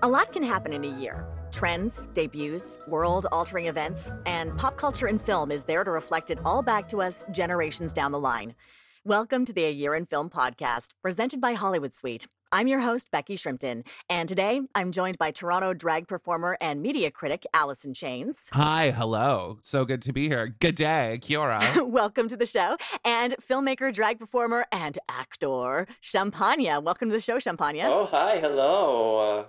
A lot can happen in a year. Trends, debuts, world altering events, and pop culture and film is there to reflect it all back to us generations down the line. Welcome to the A Year in Film podcast, presented by Hollywood Suite. I'm your host, Becky Shrimpton, and today I'm joined by Toronto drag performer and media critic Allysin Chaynes. Hi, hello. So good to be here. Good day, Kiora. Welcome to the show. And filmmaker, drag performer, and actor, Champagna. Welcome to the show, Champagna. Oh, hi, hello.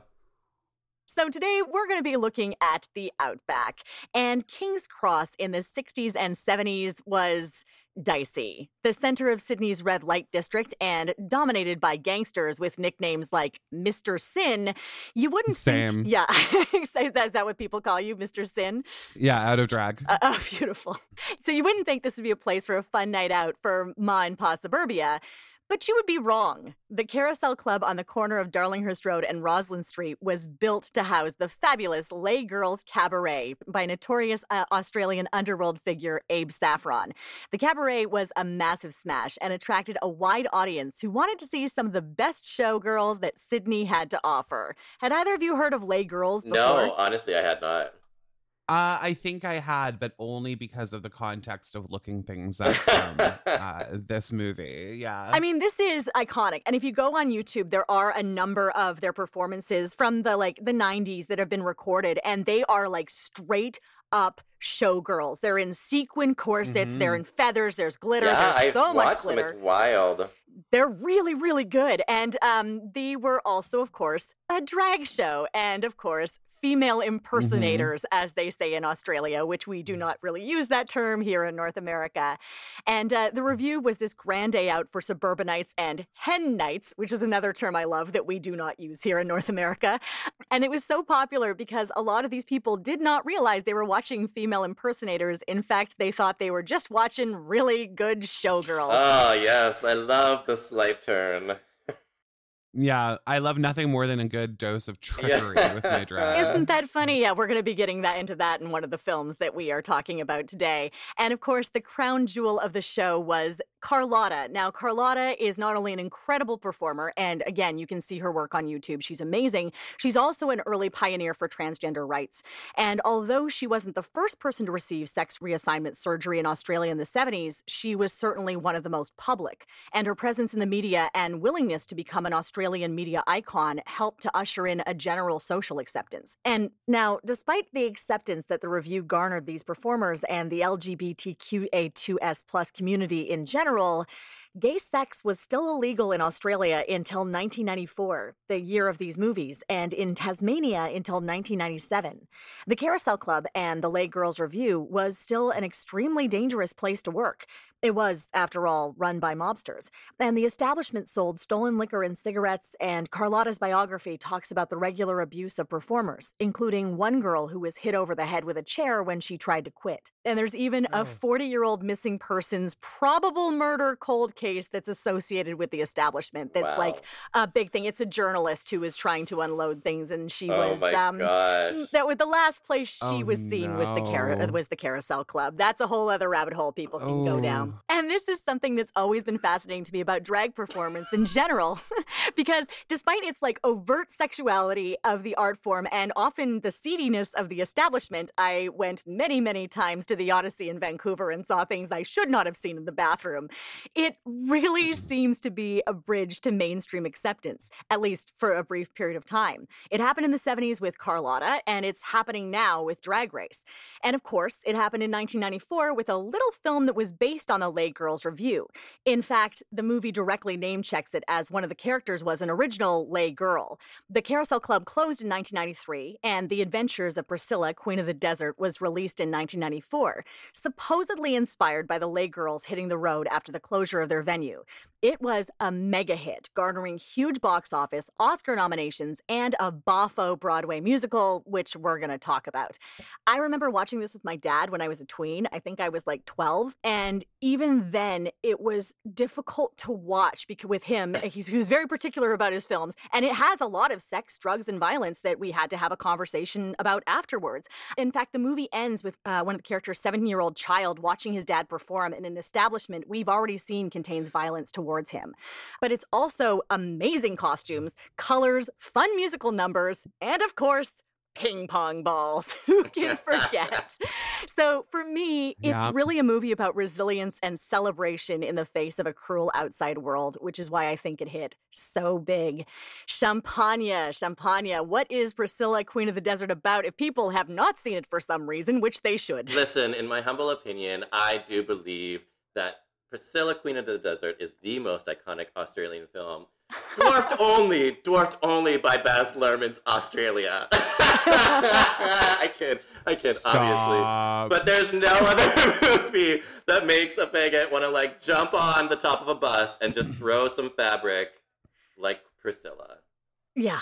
So, today we're going to be looking at the Outback. And King's Cross in the 60s and 70s was dicey. The center of Sydney's red light district and dominated by gangsters with nicknames like Mr. Sin. You wouldn't Same. Think, yeah. is that what people call you, Mr. Sin? Yeah, out of drag. Uh, oh, beautiful. So you wouldn't think this would be a place for a fun night out for Ma and Pa Suburbia. But you would be wrong. The Carousel Club on the corner of Darlinghurst Road and Roslyn Street was built to house the fabulous Les Girls Cabaret by notorious uh, Australian underworld figure Abe Saffron. The cabaret was a massive smash and attracted a wide audience who wanted to see some of the best showgirls that Sydney had to offer. Had either of you heard of Les Girls before? No, honestly, I had not. Uh, I think I had, but only because of the context of looking things up from uh, this movie. Yeah. I mean, this is iconic. And if you go on YouTube, there are a number of their performances from the like the 90s that have been recorded, and they are like straight up showgirls. They're in sequin corsets, mm-hmm. they're in feathers, there's glitter, yeah, there's so I've much glitter. Them. It's wild. They're really, really good. And um, they were also, of course, a drag show. And of course, female mm-hmm. impersonators, mm-hmm. as they say in Australia, which we do not really use that term here in North America. And uh, the revue was this grand day out for suburbanites and hen nights, which is another term I love that we do not use here in North America. And it was so popular because a lot of these people did not realize they were watching female impersonators. In fact, they thought they were just watching really good showgirls. Oh, yes. I love the slight turn. Yeah, I love nothing more than a good dose of trickery yeah. with my drag. Isn't that funny? Yeah, we're going to be getting that into that in one of the films that we are talking about today. And of course, the crown jewel of the show was Carlotta. Now, Carlotta is not only an incredible performer, and again, you can see her work on YouTube. She's amazing. She's also an early pioneer for transgender rights. And although she wasn't the first person to receive sex reassignment surgery in Australia in the 70s, she was certainly one of the most public. And her presence in the media and willingness to become an Australian Australian media icon helped to usher in a general social acceptance. And now, despite the acceptance that the revue garnered these performers and the LGBTQA2S plus community in general, gay sex was still illegal in Australia until 1994, the year of these movies, and in Tasmania until 1997. The Carousel Club and the Les Girls Revue was still an extremely dangerous place to work. It was, after all, run by mobsters. And the establishment sold stolen liquor and cigarettes, and Carlotta's biography talks about the regular abuse of performers, including one girl who was hit over the head with a chair when she tried to quit. And there's even oh. a 40 year old missing persons probable murder cold case that's associated with the establishment. That's wow. like a big thing. It's a journalist who was trying to unload things, and she oh was um, that was the last place she oh, was seen no. was the car- was the Carousel Club. That's a whole other rabbit hole people can go down. And this is something that's always been fascinating to me about drag performance in general, because despite its like overt sexuality of the art form and often the seediness of the establishment, I went many, many times to the Odyssey in Vancouver and saw things I should not have seen in the bathroom. It really seems to be a bridge to mainstream acceptance, at least for a brief period of time. It happened in the 70s with Carlotta, and it's happening now with Drag Race. And of course, it happened in 1994 with a little film that was based on on the Les Girls Revue. In fact, the movie directly name checks it as one of the characters was an original Les Girl. The Carousel Club closed in 1993, and The Adventures of Priscilla, Queen of the Desert, was released in 1994, supposedly inspired by the Les Girls hitting the road after the closure of their venue. It was a mega hit, garnering huge box office, Oscar nominations, and a boffo Broadway musical, which we're going to talk about. I remember watching this with my dad when I was a tween. I think I was like 12. And even then, it was difficult to watch because with him, he's, he was very particular about his films. And it has a lot of sex, drugs, and violence that we had to have a conversation about afterwards. In fact, the movie ends with uh, one of the characters' seven year old child watching his dad perform in an establishment we've already seen contains violence towards him. But it's also amazing costumes, colors, fun musical numbers, and of course, ping pong balls. Who can forget? so for me, it's yep. really a movie about resilience and celebration in the face of a cruel outside world, which is why I think it hit so big. Champagna, Champagna. What is Priscilla, Queen of the Desert about if people have not seen it for some reason, which they should? Listen, in my humble opinion, I do believe that Priscilla, Queen of the Desert is the most iconic Australian film dwarfed only, dwarfed only by Baz Luhrmann's Australia. I kid, I kid, Stop. obviously. But there's no other movie that makes a faggot want to like jump on the top of a bus and just throw some fabric like Priscilla. Yeah,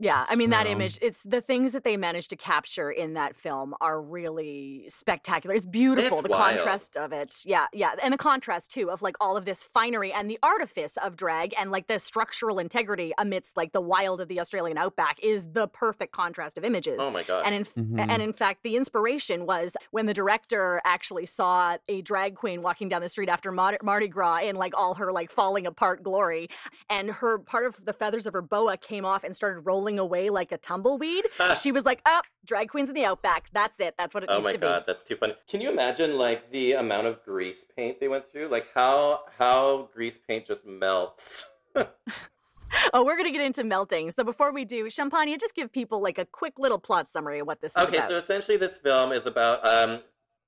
yeah, I mean that image. It's the things that they managed to capture in that film are really spectacular. It's beautiful. It's the wild. contrast of it. Yeah, yeah, and the contrast too of like all of this finery and the artifice of drag and like the structural integrity amidst like the wild of the Australian outback is the perfect contrast of images. Oh my god. And in mm-hmm. and in fact, the inspiration was when the director actually saw a drag queen walking down the street after Mardi Gras in like all her like falling apart glory, and her part of the feathers of her boa came off and started rolling rolling away like a tumbleweed. she was like, "Up, oh, drag queens in the outback. That's it. That's what it oh needs to be." Oh my god, that's too funny. Can you imagine like the amount of grease paint they went through? Like how how grease paint just melts. oh, we're gonna get into melting. So before we do, Champagna, just give people like a quick little plot summary of what this is okay, so essentially, this film is about um,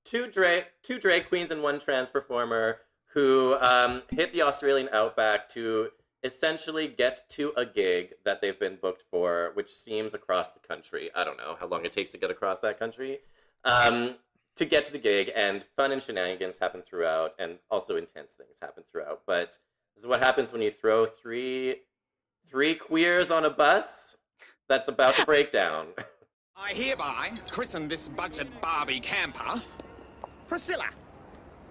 two drag two drag queens and one trans performer who um, hit the Australian outback to essentially get to a gig that they've been booked for, which seems across the country. I don't know how long it takes to get across that country. Um, to get to the gig, and fun and shenanigans happen throughout, and also intense things happen throughout. But this is what happens when you throw three three queers on a bus that's about to break down. I hereby christen this budget Barbie camper Priscilla,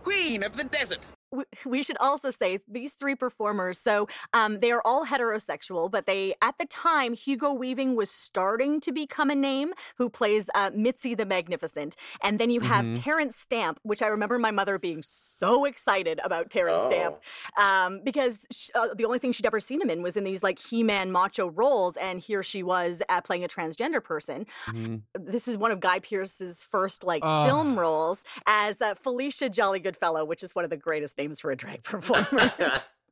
Queen of the Desert we should also say these three performers so um, they are all heterosexual but they at the time hugo weaving was starting to become a name who plays uh, mitzi the magnificent and then you have mm-hmm. terence stamp which i remember my mother being so excited about terence oh. stamp um, because she, uh, the only thing she'd ever seen him in was in these like he-man macho roles and here she was uh, playing a transgender person mm-hmm. this is one of guy pearce's first like oh. film roles as uh, felicia jolly goodfellow which is one of the greatest names for a drag performer.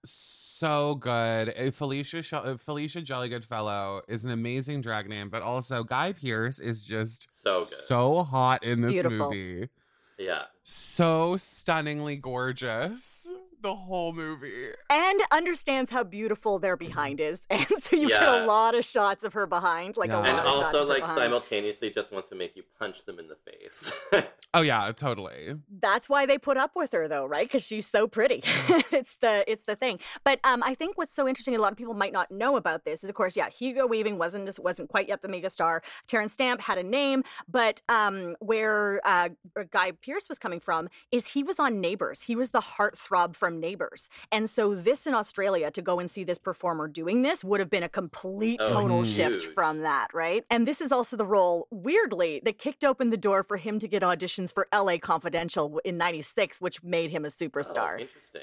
so good. Felicia Felicia Jolly Goodfellow is an amazing drag name, but also Guy Pearce is just so good. so hot in this Beautiful. movie. Yeah. So stunningly gorgeous the whole movie. And understands how beautiful their behind is. And so you yeah. get a lot of shots of her behind, like yeah. a lot and of also, shots. And also like behind. simultaneously just wants to make you punch them in the face. oh yeah, totally. That's why they put up with her though, right? Because she's so pretty. it's the it's the thing. But um I think what's so interesting, a lot of people might not know about this, is of course, yeah, Hugo Weaving wasn't just wasn't quite yet the mega star Terence Stamp had a name, but um where uh Guy Pearce was coming from is he was on Neighbours. He was the heartthrob from Neighbours. And so this in Australia to go and see this performer doing this would have been a complete oh, tonal oh, shift from that, right? And this is also the role weirdly that kicked open the door for him to get auditions for LA Confidential in 96 which made him a oh, superstar. Oh, interesting.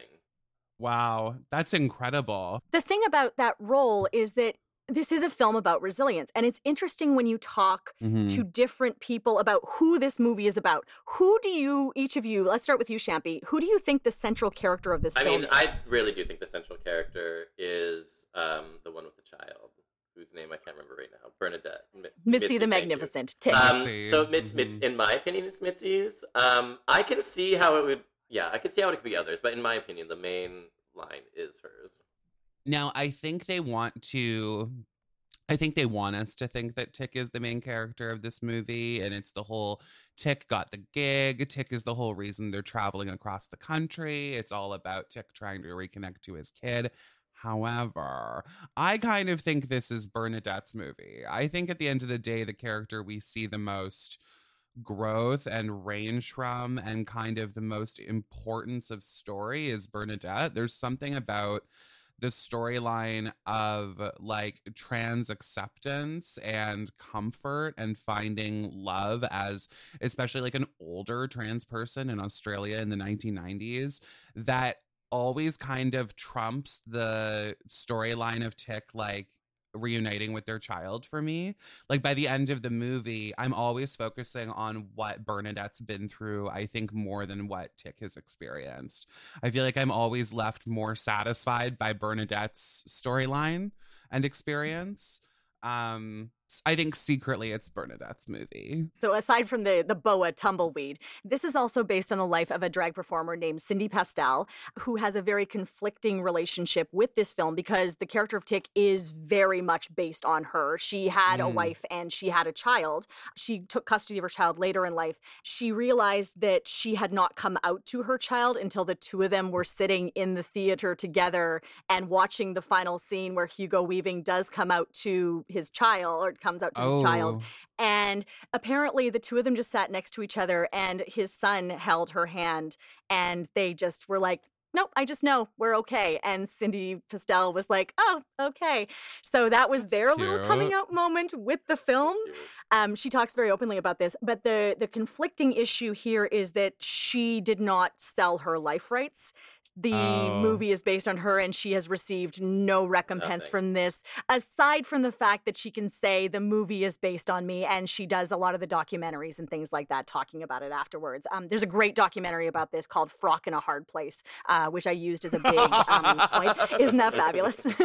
Wow, that's incredible. The thing about that role is that this is a film about resilience and it's interesting when you talk mm-hmm. to different people about who this movie is about. Who do you each of you let's start with you Champy who do you think the central character of this I film mean is? I really do think the central character is um, the one with the child whose name I can't remember right now Bernadette. M- Mitzi, Mitzi the Magnificent um, so Mitz, mm-hmm. Mitz, in my opinion it's Mitzi's. Um, I can see how it would yeah I can see how it could be others but in my opinion the main line is hers now, I think they want to. I think they want us to think that Tick is the main character of this movie, and it's the whole Tick got the gig. Tick is the whole reason they're traveling across the country. It's all about Tick trying to reconnect to his kid. However, I kind of think this is Bernadette's movie. I think at the end of the day, the character we see the most growth and range from and kind of the most importance of story is Bernadette. There's something about the storyline of like trans acceptance and comfort and finding love as especially like an older trans person in Australia in the 1990s that always kind of trumps the storyline of Tick like reuniting with their child for me. Like by the end of the movie, I'm always focusing on what Bernadette's been through, I think more than what Tick has experienced. I feel like I'm always left more satisfied by Bernadette's storyline and experience. Um I think secretly it's Bernadette's movie. So aside from the the boa tumbleweed, this is also based on the life of a drag performer named Cindy Pastel, who has a very conflicting relationship with this film because the character of Tick is very much based on her. She had mm. a wife and she had a child. She took custody of her child later in life. She realized that she had not come out to her child until the two of them were sitting in the theater together and watching the final scene where Hugo Weaving does come out to his child or comes out to his child. Oh. And apparently, the two of them just sat next to each other, and his son held her hand, and they just were like, nope, I just know we're okay. And Cindy Pastel was like, oh, okay. So that was That's their cute. little coming out moment with the film. Um, she talks very openly about this, but the the conflicting issue here is that she did not sell her life rights the oh. movie is based on her and she has received no recompense Nothing. from this aside from the fact that she can say the movie is based on me and she does a lot of the documentaries and things like that talking about it afterwards. Um, there's a great documentary about this called frock in a hard place uh, which i used as a big um, point. Isn't that fabulous?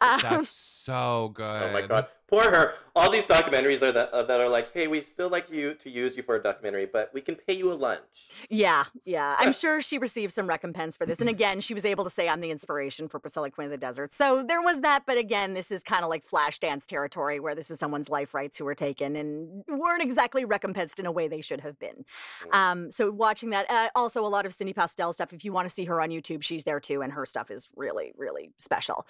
Um, that's so good oh my god poor her. All these documentaries are that uh, that are like, hey, we still like you to use you for a documentary, but we can pay you a lunch. Yeah, yeah. I'm sure she received some recompense for this, and again, she was able to say, "I'm the inspiration for Priscilla Queen of the Desert." So there was that, but again, this is kind of like Flashdance territory, where this is someone's life rights who were taken and weren't exactly recompensed in a way they should have been. Mm. Um, so watching that, uh, also a lot of Cindy Pastel stuff. If you want to see her on YouTube, she's there too, and her stuff is really, really special.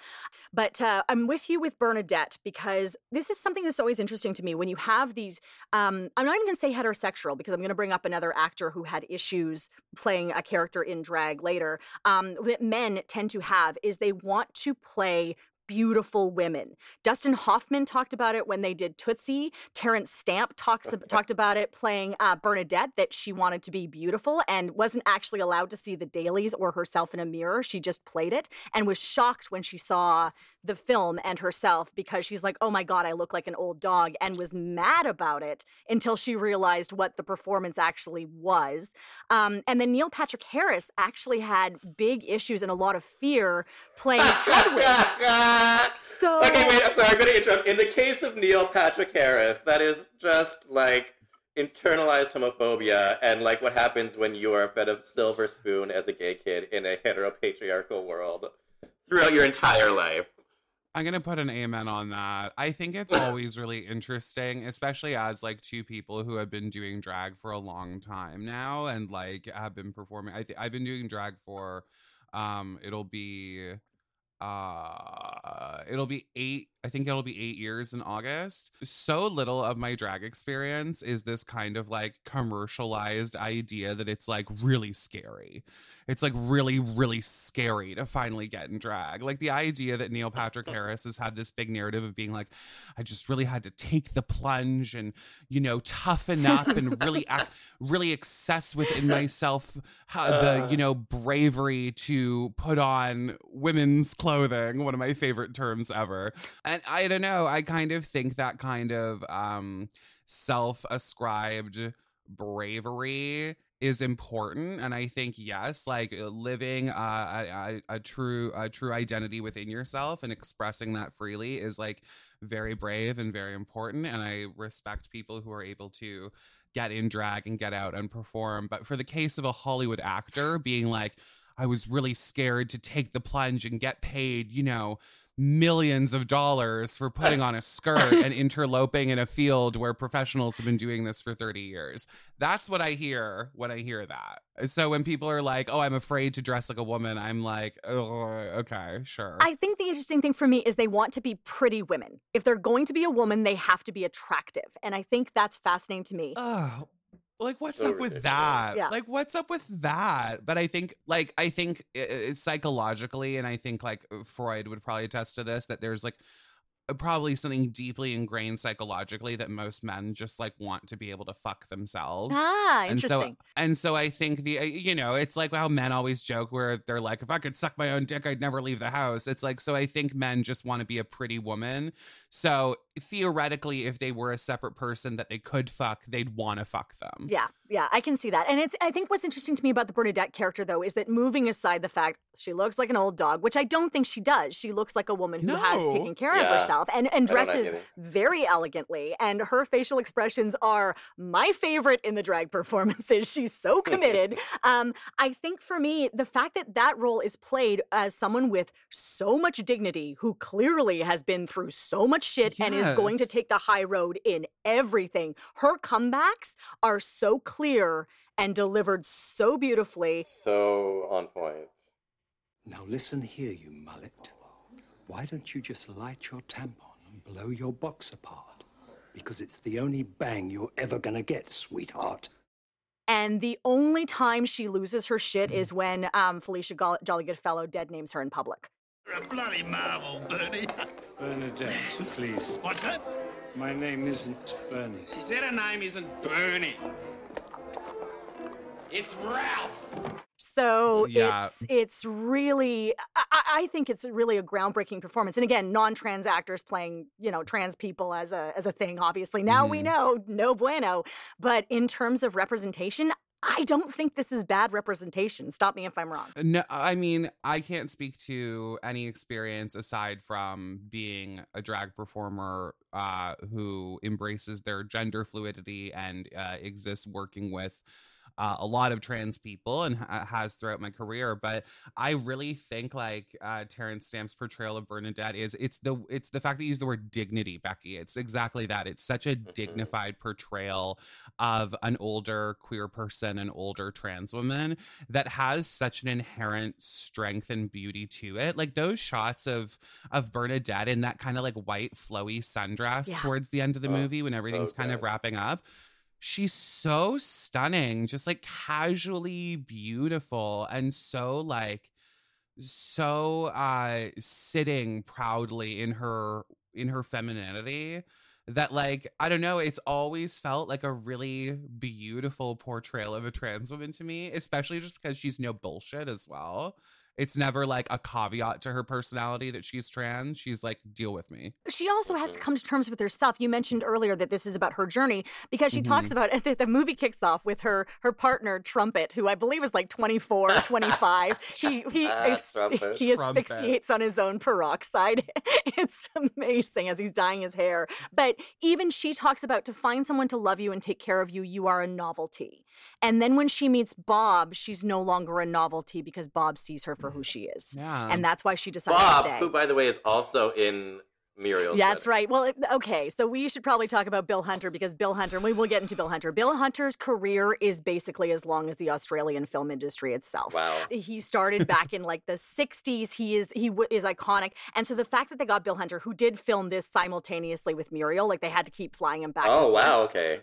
But uh, I'm with you with Bernadette because this is something that's always interesting to me when you have these um, i'm not even going to say heterosexual because i'm going to bring up another actor who had issues playing a character in drag later um, that men tend to have is they want to play beautiful women. Dustin Hoffman talked about it when they did Tootsie. Terence Stamp talks talked about it playing uh, Bernadette that she wanted to be beautiful and wasn't actually allowed to see the dailies or herself in a mirror. She just played it and was shocked when she saw the film and herself because she's like, "Oh my god, I look like an old dog," and was mad about it until she realized what the performance actually was. Um, and then Neil Patrick Harris actually had big issues and a lot of fear playing Hedwig. so okay, wait. I'm sorry. I'm going to interrupt. In the case of Neil Patrick Harris, that is just like internalized homophobia and like what happens when you are fed a silver spoon as a gay kid in a heteropatriarchal world throughout your entire life. I'm gonna put an amen on that. I think it's always really interesting, especially as like two people who have been doing drag for a long time now and like have been performing. I th- I've been doing drag for um it'll be uh it'll be eight i think it'll be eight years in august. So little of my drag experience is this kind of like commercialized idea that it's like really scary. It's like really really scary to finally get in drag. Like the idea that neil patrick harris has had this big narrative of being like i just really had to take the plunge and you know toughen up and really act really access within myself the you uh. know bravery to put on women's clothing, one of my favorite terms ever. And I don't know, I kind of think that kind of um self-ascribed bravery is important and i think yes like living uh, a, a, true a true identity within yourself and expressing that freely is like very brave and very important and i respect people who are able to get in drag and get out and perform but for the case of a hollywood actor being like I was really scared to take the plunge and get paid, you know, millions of dollars for putting on a skirt and interloping in a field where professionals have been doing this for 30 years. That's what I hear when I hear that. So when people are like, "Oh, I'm afraid to dress like a woman," I'm like, "Oh, okay, sure." I think the interesting thing for me is they want to be pretty women. If they're going to be a woman, they have to be attractive, and I think that's fascinating to me. Oh, like what's So up with that? Yeah. like what's up with that? But i think like i think it's psychologically and i think like freud would probably attest to this that there's like probably something deeply ingrained psychologically that most men just like want to be able to fuck themselves. Ah, and so interesting. and so i think the uh, you know it's like how men always joke where they're like if i could suck my own dick i'd never leave the house. It's like so i think men just want to be a pretty woman. So theoretically if they were a separate person that they could fuck they'd want to fuck them Yeah, yeah, I can see that. And it's I think what's interesting to me about the Bernadette character though is that moving aside the fact she looks like an old dog, which I don't think she does. She looks like a woman who has taken care Yeah. of herself and and I don't know dresses very elegantly and her facial expressions are my favorite in the drag performances. She's so committed. um I think for me the fact that that role is played as someone with so much dignity who clearly has been through so much shit and is going to take the high road in everything. Her comebacks are so clear and delivered so beautifully. So on point. Now listen here, you mullet. Why don't you just light your tampon and blow your box apart? Because it's the only bang you're ever gonna get, sweetheart. And the only time she loses her shit is when um, Felicia Goll- Jolly Goodfellow dead names her in public. You're a bloody marvel, Bernie. Bernadette, please. What's that? My name isn't Bernie. She said her name isn't Bernie. It's Ralph. So Yeah. it's it's really I, I I think it's really a groundbreaking performance. And again, non-trans actors playing you know trans people as a as a thing. Obviously, now we Mhm. know no bueno. But in terms of representation, I don't think this is bad representation. Stop me if I'm wrong. No, I mean, I can't speak to any experience aside from being a drag performer uh, who embraces their gender fluidity and uh, exists working with uh, a lot of trans people and ha- has throughout my career. But I really think like uh, Terence Stamp's portrayal of Bernadette is it's the it's the fact that you use the word dignity, Becky. It's exactly that. It's such a dignified portrayal of an older queer person, an older trans woman that has such an inherent strength and beauty to it. Like those shots of of Bernadette in that kind of like white flowy sundress Yeah. towards the end of the Oh, movie when so everything's kind of wrapping up. She's so stunning, just like casually beautiful and so like so uh sitting proudly in her in her femininity that like I don't know, it's always felt like a really beautiful portrayal of a trans woman to me, especially just because she's no bullshit as well. It's never like a caveat to her personality that she's trans. She's like, deal with me. She also has to come to terms with herself. You mentioned earlier that this is about her journey because she talks mm-hmm. about the, the movie kicks off with her her partner Trumpet, who I believe is like 24, 25. She he ah, as- Trumpet. he Trumpet. asphyxiates on his own peroxide. it's amazing as he's dyeing his hair. But even she talks about to find someone to love you and take care of you, you are a novelty. And then when she meets Bob, she's no longer a novelty because Bob sees her for who she is. Yeah. And that's why she decides Bob, to stay. who by the way is also in Muriel's. That's wedding. right. Well, okay. So we should probably talk about Bill Hunter because Bill Hunter, and we will get into Bill Hunter. Bill Hunter's career is basically as long as the Australian film industry itself. Wow. He started back in like the 60s. He is he w- is iconic. And so the fact that they got Bill Hunter who did film this simultaneously with Muriel, like they had to keep flying him back. and Oh forth. wow. Okay.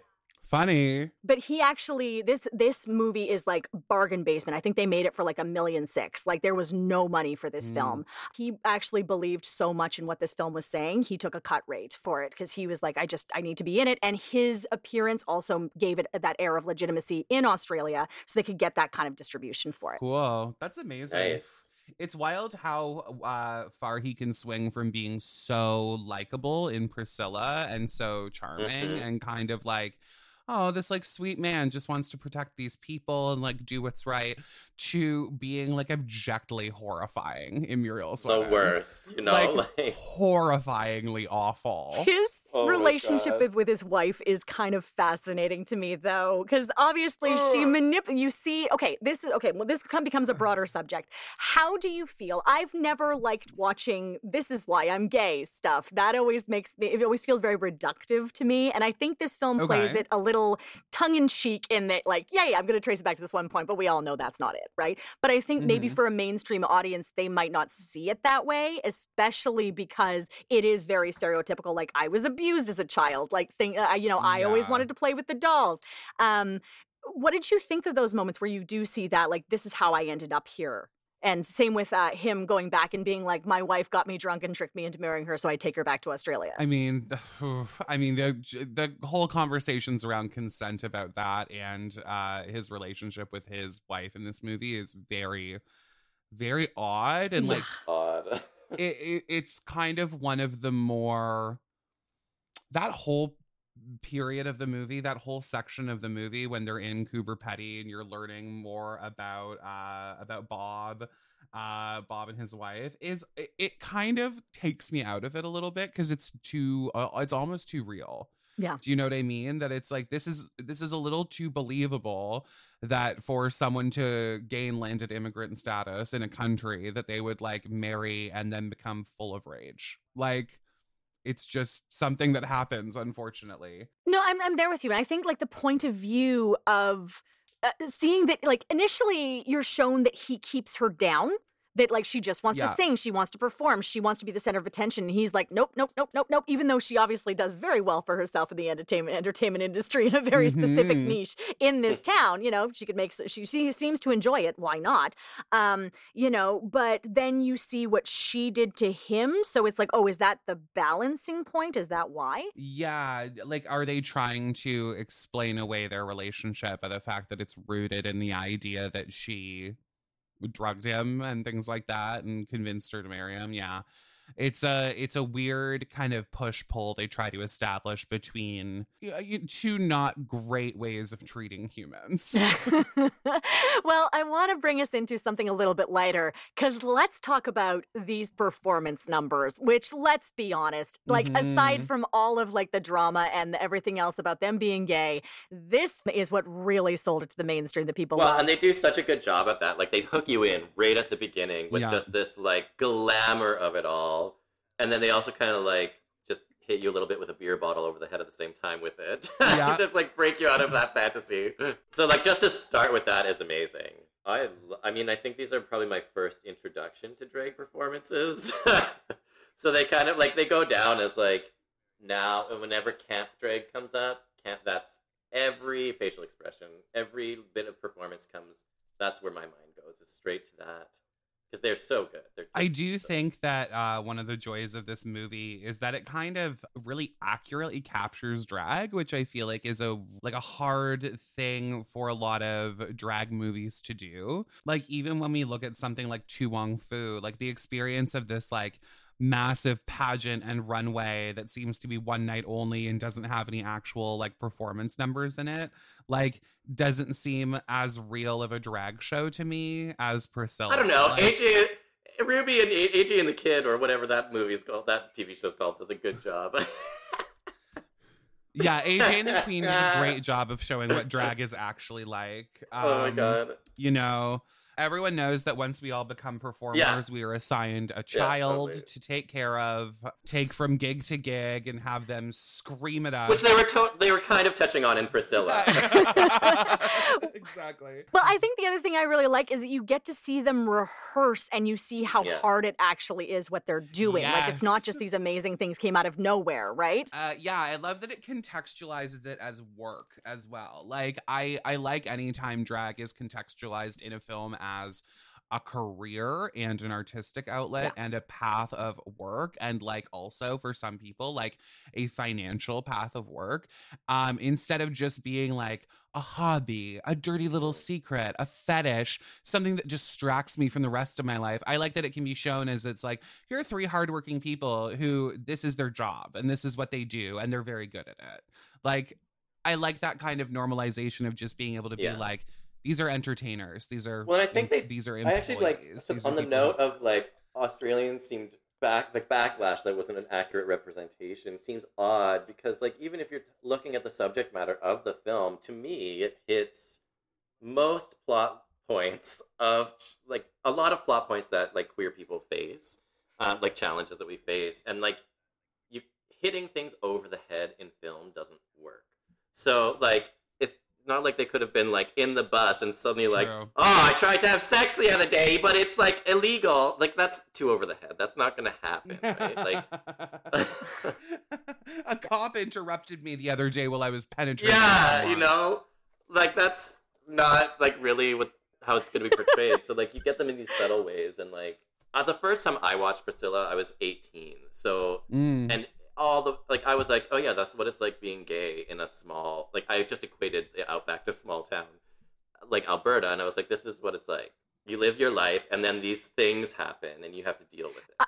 Funny. But he actually this this movie is like bargain basement. I think they made it for like a million six. Like there was no money for this Mm. film. He actually believed so much in what this film was saying. He took a cut rate for it because he was like, I just I need to be in it. And his appearance also gave it that air of legitimacy in Australia, so they could get that kind of distribution for it. Cool. That's amazing. Nice. It's wild how uh, far he can swing from being so likable in Priscilla and so charming Mhm. and kind of like, oh, this like sweet man just wants to protect these people and like do what's right to being like objectively horrifying in Muriel's The Wedding. worst. You know. Like, Like, horrifyingly awful. His Oh relationship with- his wife is kind of fascinating to me, though, because obviously she Ugh. manip. You see, okay, this is okay. Well, this becomes a broader subject. How do you feel? I've never liked watching "This Is Why I'm Gay" stuff. That always makes me. It always feels very reductive to me, and I think this film plays it a little tongue in cheek in that, like, yeah, yeah, I'm going to trace it back to this one point, but we all know that's not it, right? But I think maybe Mhm. for a mainstream audience, they might not see it that way, especially because it is very stereotypical. Like, I was abused abused as a child. Like, thing, uh, you know, I always wanted to play with the dolls. Um, what did you think of those moments where you do see that? Like, this is how I ended up here. And same with uh, him going back and being like, my wife got me drunk and tricked me into marrying her, so I take her back to Australia. I mean, the, I mean the the whole conversations around consent about that and uh, his relationship with his wife in this movie is very, very odd and like Odd. it, it, it's kind of one of the more that whole period of the movie that whole section of the movie when they're in Coober Pedy and you're learning more about uh about Bob uh Bob and his wife is it, it kind of takes me out of it a little bit cuz it's too uh, it's almost too real. Yeah. Do you know what I mean? That it's like this is this is a little too believable that for someone to gain landed immigrant status in a country that they would like marry and then become full of rage. Like it's just something that happens unfortunately. No, I'm I'm there with you. I think like the point of view of uh, seeing that like initially you're shown that he keeps her down. That like she just wants Yeah. to sing, she wants to perform, she wants to be the center of attention. And he's like, nope, nope, nope, nope, nope. Even though she obviously does very well for herself in the entertainment entertainment industry in a very specific Mhm. niche in this town, you know, she could make she, she seems to enjoy it. Why not? Um, you know, but then you see what she did to him, so it's like, oh, is that the balancing point? Is that why? Yeah, like are they trying to explain away their relationship by the fact that it's rooted in the idea that she drugged him and things like that and convinced her to marry him? Yeah. It's a it's a weird kind of push pull they try to establish between y- y- two not great ways of treating humans. well, I want to bring us into something a little bit lighter because let's talk about these performance numbers, which let's be honest, like aside Mhm. from all of like the drama and everything else about them being gay, this is what really sold it to the mainstream that people Well, love. and they do such a good job at that. Like they hook you in right at the beginning with Yeah. just this like glamour of it all, and then they also kind of like just hit you a little bit with a beer bottle over the head at the same time with it. Yeah. just like break you out of that fantasy. So like just to start with that is amazing. I I mean I think these are probably my first introduction to drag performances. so they kind of like they go down as like now and whenever camp drag comes up, camp that's every facial expression, every bit of performance comes. That's where my mind goes is straight to that because they're so good. They're I do so- think that uh, one of the joys of this movie is that it kind of really accurately captures drag, which I feel like is a like a hard thing for a lot of drag movies to do. Like even when we look at something like To Wong Foo, like the experience of this like massive pageant and runway that seems to be one night only and doesn't have any actual like performance numbers in it like doesn't seem as real of a drag show to me as Priscilla. I don't know. Like- AJ Ruby and AJ and the Kid or whatever that movie's called, that TV show's called, does a good job. Yeah, AJ and the Queen does a great job of showing what drag is actually like. oh my Um, god. You know, everyone knows that once we all become performers, we are assigned a child totally. to take care of, take from gig to gig, and have them scream at us. Which they were to- they were kind of touching on in Priscilla. exactly. Well, I think the other thing I really like is that you get to see them rehearse and you see how Yeah. hard it actually is what they're doing. Like it's not just these amazing things came out of nowhere, right? Uh, yeah, I love that it contextualizes it as work as well. Like I, I like anytime drag is contextualized in a film as a career and an artistic outlet and a path of work and like also for some people like a financial path of work um instead of just being like a hobby a dirty little secret a fetish something that distracts me from the rest of my life i like that it can be shown as it's like here are three hardworking people who this is their job and this is what they do and they're very good at it like i like that kind of normalization of just being able to Yeah. be like these are entertainers these are Well, I think they- these are I actually like so on the note who- of like Australians seemed back the backlash that wasn't an accurate representation seems odd because like even if you're looking at the subject matter of the film, to me it hits most plot points of like a lot of plot points that like queer people face, um, like challenges that we face, and like you hitting things over the head in film doesn't work. So like not like they could have been like in the bus and suddenly like, oh, I tried to have sex the other day, but it's like illegal. Like that's too over the head. That's not gonna happen, right? Like a cop interrupted me the other day while I was penetrating. Yeah, someone. you know, like that's not like really what how it's going to be portrayed. so like you get them in these subtle ways, and like uh, the first time I watched Priscilla, I was 18. So Mm. and all the like I was like, oh yeah, that's what it's like being gay in a small like I just equated the outback to small town like Alberta, and I was like, this is what it's like. You live your life, and then these things happen, and you have to deal with it.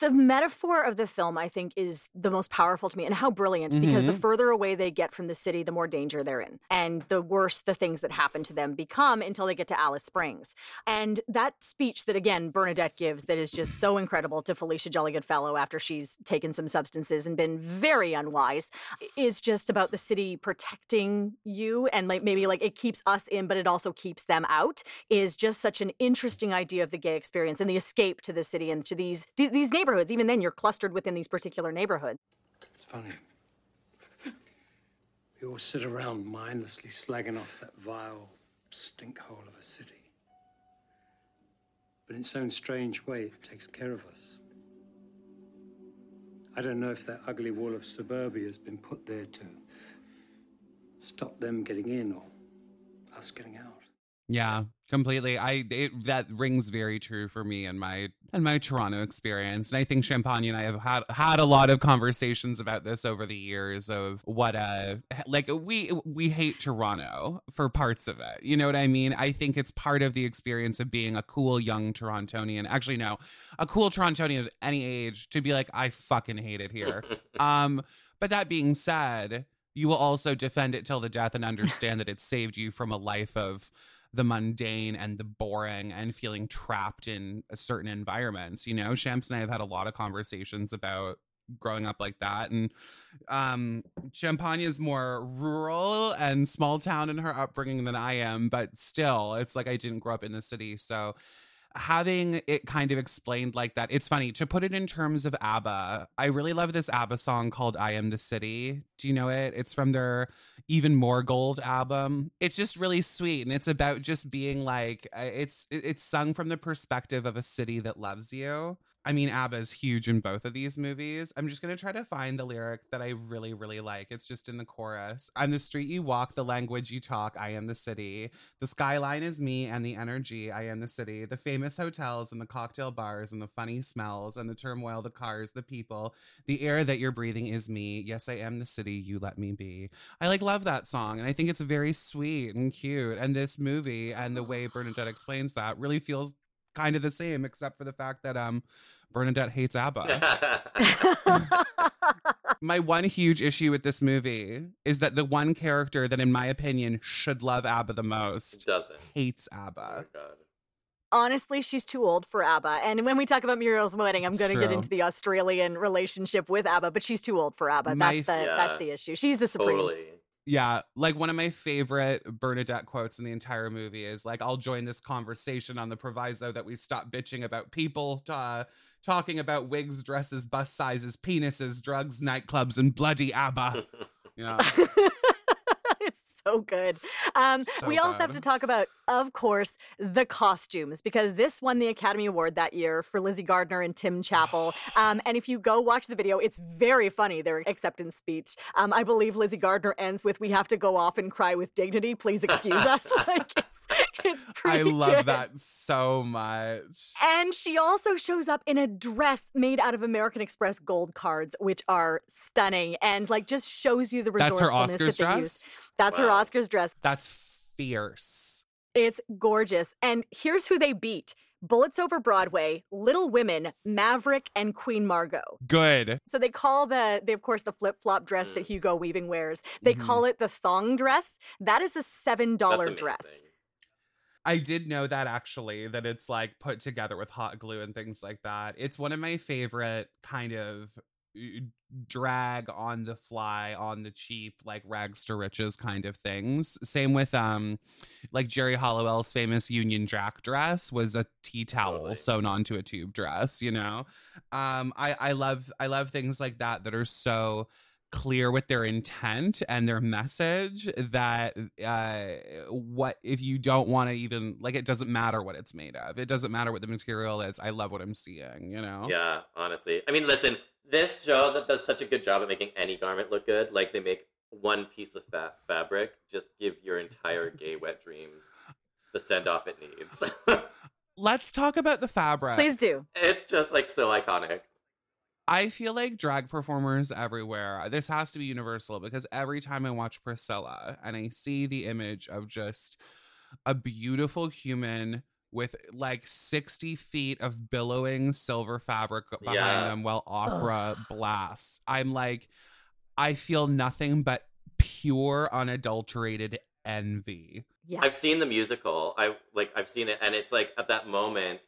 The metaphor of the film i think is the most powerful to me and how brilliant because the Mhm. further away they get from the city the more danger they're in and the worse the things that happen to them become until they get to alice springs and that speech that again bernadette gives that is just so incredible to felicia jolly goodfellow after she's taken some substances and been very unwise is just about the city protecting you and like maybe like it keeps us in but it also keeps them out is just such an interesting idea of the gay experience and the escape to the city and to these these neighborhoods even then you're clustered within these particular neighborhoods It's funny. We all sit around mindlessly slagging off that vile stinkhole of a city. But in its own strange way, it takes care of us. I don't know if that ugly wall of suburbia has been put there to stop them getting in or us getting out. Yeah, completely. I it, that rings very true for me and my and my Toronto experience. And I think Champagna and I have had had a lot of conversations about this over the years of what uh like we we hate Toronto for parts of it. You know what I mean? I think it's part of the experience of being a cool young Torontonian. Actually, no, a cool Torontonian of any age to be like, I fucking hate it here. um, but that being said, you will also defend it till the death and understand that it saved you from a life of the mundane and the boring and feeling trapped in a certain environments. You know, Shams and I have had a lot of conversations about growing up like that. And um Champagna is more rural and small town in her upbringing than I am, but still, it's like I didn't grow up in the city. So having it kind of explained like that, it's funny to put it in terms of ABBA. I really love this ABBA song called I Am the City. Do you know it? It's from their Even More Gold album. It's just really sweet and it's about just being like uh, it's it's sung from the perspective of a city that loves you. I mean, ABBA is huge in both of these movies. I'm just going to try to find the lyric that I really, really like. It's just in the chorus. I'm the street you walk, the language you talk. I am the city. The skyline is me and the energy. I am the city. The famous hotels and the cocktail bars and the funny smells and the turmoil, the cars, the people. The air that you're breathing is me. Yes, I am the city. You let me be. I like love that song. And I think it's very sweet and cute. And this movie and the way Bernadette explains that really feels kind of the same, except for the fact that um Bernadette hates ABBA. my one huge issue with this movie is that the one character that, in my opinion, should love ABBA the most Doesn't. hates Oh my ABBA. god. honestly she's too old for abba and when we talk about muriel's wedding i'm going to get into the australian relationship with abba but she's too old for abba My that's the f- that's the issue she's the supreme Totally. Yeah, like one of my favorite Bernadette quotes in the entire movie is like, "I'll join this conversation on the proviso that we stop bitching about people uh, talking about wigs, dresses, bus sizes, penises, drugs, nightclubs, and bloody ABBA." Yeah, it's so good. Um, So we also have to talk about, of course, the costumes because this won the Academy Award that year for Lizzy Gardiner and Tim Chappel. Um, and if you go watch the video, it's very funny, their acceptance speech. Um, I believe Lizzy Gardiner ends with, We have to go off and cry with dignity. Please excuse us. like, it's, it's I love good. that so much. And she also shows up in a dress made out of American Express gold cards, which are stunning and like just shows you the resourcefulness That's her Oscars that they dress? use. That's her Oscars dress. That's fierce. It's gorgeous. And here's who they beat Bullets Over Broadway, Little Women, Maverick, and Queen Margot. Good. So they call the, they of course, the flip flop dress that Mm. Hugo Weaving wears. They Mhm. call it the thong dress. That is a $7 dress. I did know that actually, that it's like put together with hot glue and things like that. It's one of my favorite kind of drag on the fly, on the cheap, like rags to riches kind of things. Same with um like Geri Halliwell's famous Union Jack dress was a tea towel Totally. sewn onto a tube dress, you know? Um I I love I love things like that that are so clear with their intent and their message that uh what if you don't want to even like it doesn't matter what it's made of it doesn't matter what the material is i love what i'm seeing you know Yeah, honestly. I mean, listen, this show that does such a good job at making any garment look good. Like they make one piece of fa- fabric just give your entire gay wet dreams the send off it needs. Let's talk about the fabric. Please do. it's just like so iconic. I feel like drag performers everywhere, this has to be universal because every time I watch Priscilla and I see the image of just a beautiful human with like 60 feet of billowing silver fabric behind Yeah. them while opera blasts, I'm like, I feel nothing but pure, unadulterated envy. Yeah. I've seen the musical. I like I've seen it and it's like at that moment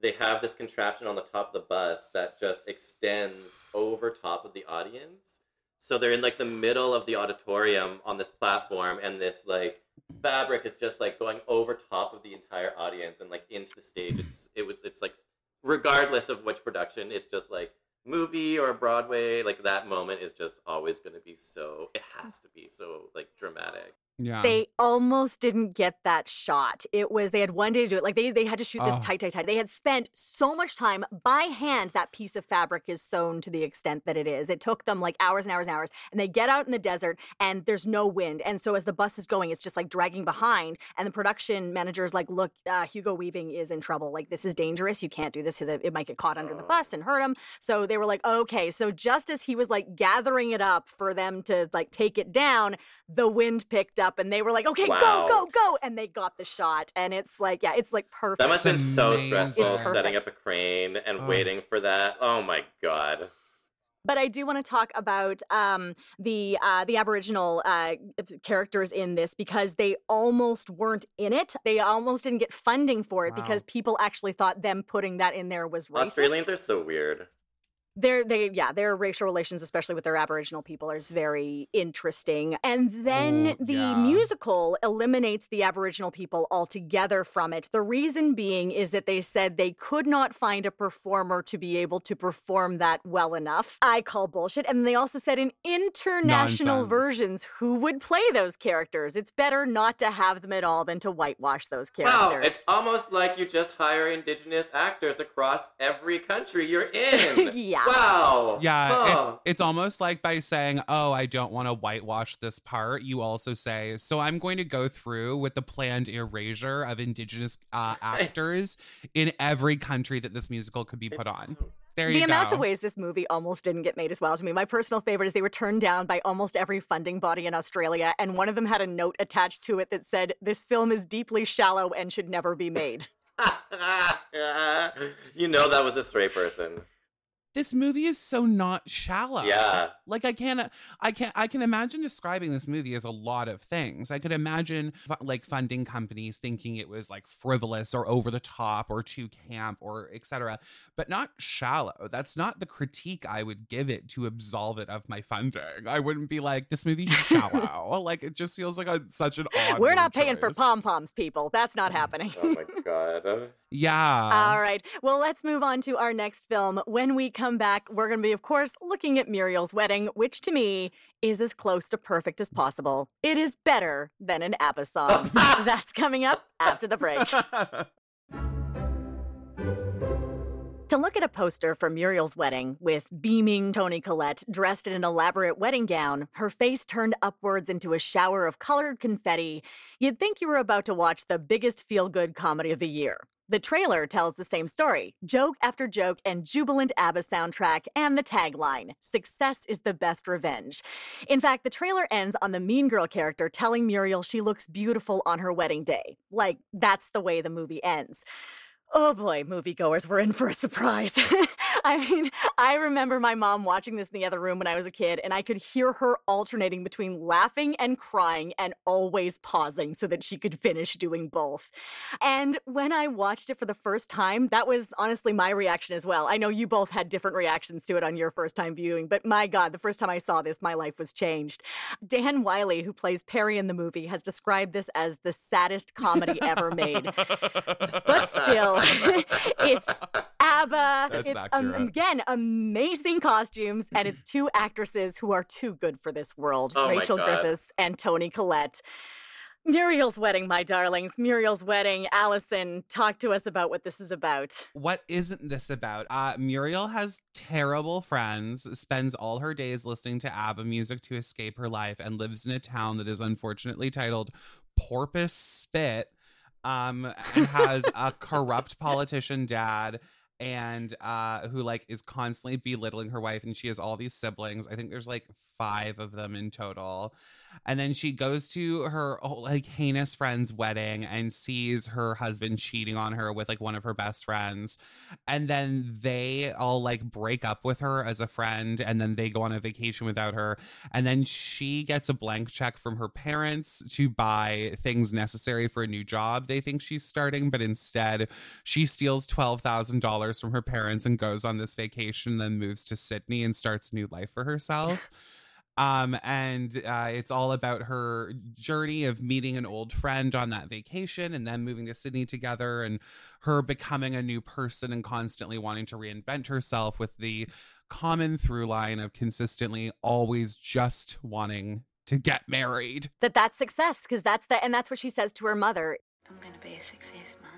they have this contraption on the top of the bus that just extends over top of the audience. So they're in like the middle of the auditorium on this platform and this like fabric is just like going over top of the entire audience and like into the stage. It's it was it's like regardless of which production, it's just like movie or Broadway, like that moment is just always going to be so it has to be so like dramatic. Yeah. They almost didn't get that shot. It was they had one day to do it. Like they they had to shoot this Oh. tight, tight, tight. They had spent so much time by hand. That piece of fabric is sewn to the extent that it is. It took them like hours and hours and hours. And they get out in the desert and there's no wind. And so as the bus is going, it's just like dragging behind. And the production manager is like, "Look, uh, Hugo Weaving is in trouble. Like this is dangerous. You can't do this. It might get caught under the bus and hurt him." So they were like, "Okay." So just as he was like gathering it up for them to like take it down, the wind picked up and they were like, okay, Wow. go, go, go. And they got the shot. And it's like, yeah, it's like perfect. That must have been so stressful setting up a crane and Oh. waiting for that. Oh my god. but I do want to talk about um, the uh, the Aboriginal uh, characters in this because they almost weren't in it. They almost didn't get funding for it Wow. because people actually thought them putting that in there was racist. Australians are so weird. Their they yeah their racial relations especially with their aboriginal people is very interesting and then Oh, the yeah. musical eliminates the aboriginal people altogether from it the reason being is that they said they could not find a performer to be able to perform that well enough i call bullshit and they also said in international Nonsense. versions who would play those characters it's better not to have them at all than to whitewash those characters Wow, characters it's almost like you just hire indigenous actors across every country you're in. Yeah. Wow. Yeah, Huh. it's it's almost like by saying, "Oh, I don't want to whitewash this part." You also say, "So I'm going to go through with the planned erasure of indigenous uh, actors in every country that this musical could be put It's on." so- There the you amount go. of ways this movie almost didn't get made as well to me. My personal favorite is they were turned down by almost every funding body in Australia, and one of them had a note attached to it that said, This film is deeply shallow and should never be made. you know that was a straight person. This movie is so not shallow. Yeah. Like I can't I can't I can imagine describing this movie as a lot of things. I could imagine fu- like funding companies thinking it was like frivolous or over the top or too camp or etc. But not shallow. That's not the critique I would give it to absolve it of my funding. I wouldn't be like this movie's shallow. like it just feels like a, such an odd We're word not paying for pom poms, people. That's not happening. Oh my god. Yeah. All right. Well, let's move on to our next film. When we come back, we're going to be, of course, looking at Muriel's Wedding, which to me is as close to perfect as possible. It is better than an ABBA song. That's coming up after the break. To look at a poster for Muriel's wedding with beaming Toni Collette dressed in an elaborate wedding gown, her face turned upwards into a shower of colored confetti, you'd think you were about to watch the biggest feel good comedy of the year. The trailer tells the same story joke after joke and jubilant ABBA soundtrack, and the tagline Success is the best revenge. In fact, the trailer ends on the mean girl character telling Muriel she looks beautiful on her wedding day. Like, that's the way the movie ends. Oh boy, moviegoers were in for a surprise. I mean, I remember my mom watching this in the other room when I was a kid, and I could hear her alternating between laughing and crying and always pausing so that she could finish doing both. And when I watched it for the first time, that was honestly my reaction as well. I know you both had different reactions to it on your first time viewing, but my God, the first time I saw this, my life was changed. Dan Wyllie, who plays Perry in the movie, has described this as the saddest comedy ever made. But still, it's ABBA. That's it's um, accurate. again amazing costumes, and it's two actresses who are too good for this world: Oh Rachel Griffiths and Toni Collette. Muriel's wedding, my darlings. Muriel's wedding. Allysin, talk to us about what this is about. What isn't this about? Uh, Muriel has terrible friends, spends all her days listening to ABBA music to escape her life, and lives in a town that is unfortunately titled Porpoise Spit, um, and has a corrupt politician dad and uh who like is constantly belittling her wife and she has all these siblings. I think there's like five of them in total and then she goes to her oh, like heinous friend's wedding and sees her husband cheating on her with like one of her best friends. And then they all like break up with her as a friend and then they go on a vacation without her. And then she gets a blank check from her parents to buy things necessary for a new job they think she's starting but instead she steals $12,000 from her parents and goes on this vacation then moves to Sydney and starts new life for herself um and uh, it's all about her journey of meeting an old friend on that vacation and then moving to sydney together and her becoming a new person and constantly wanting to reinvent herself with the common through line of consistently always just wanting to get married That that's success because that's the and that's what she says to her mother. I'm gonna be a success, mom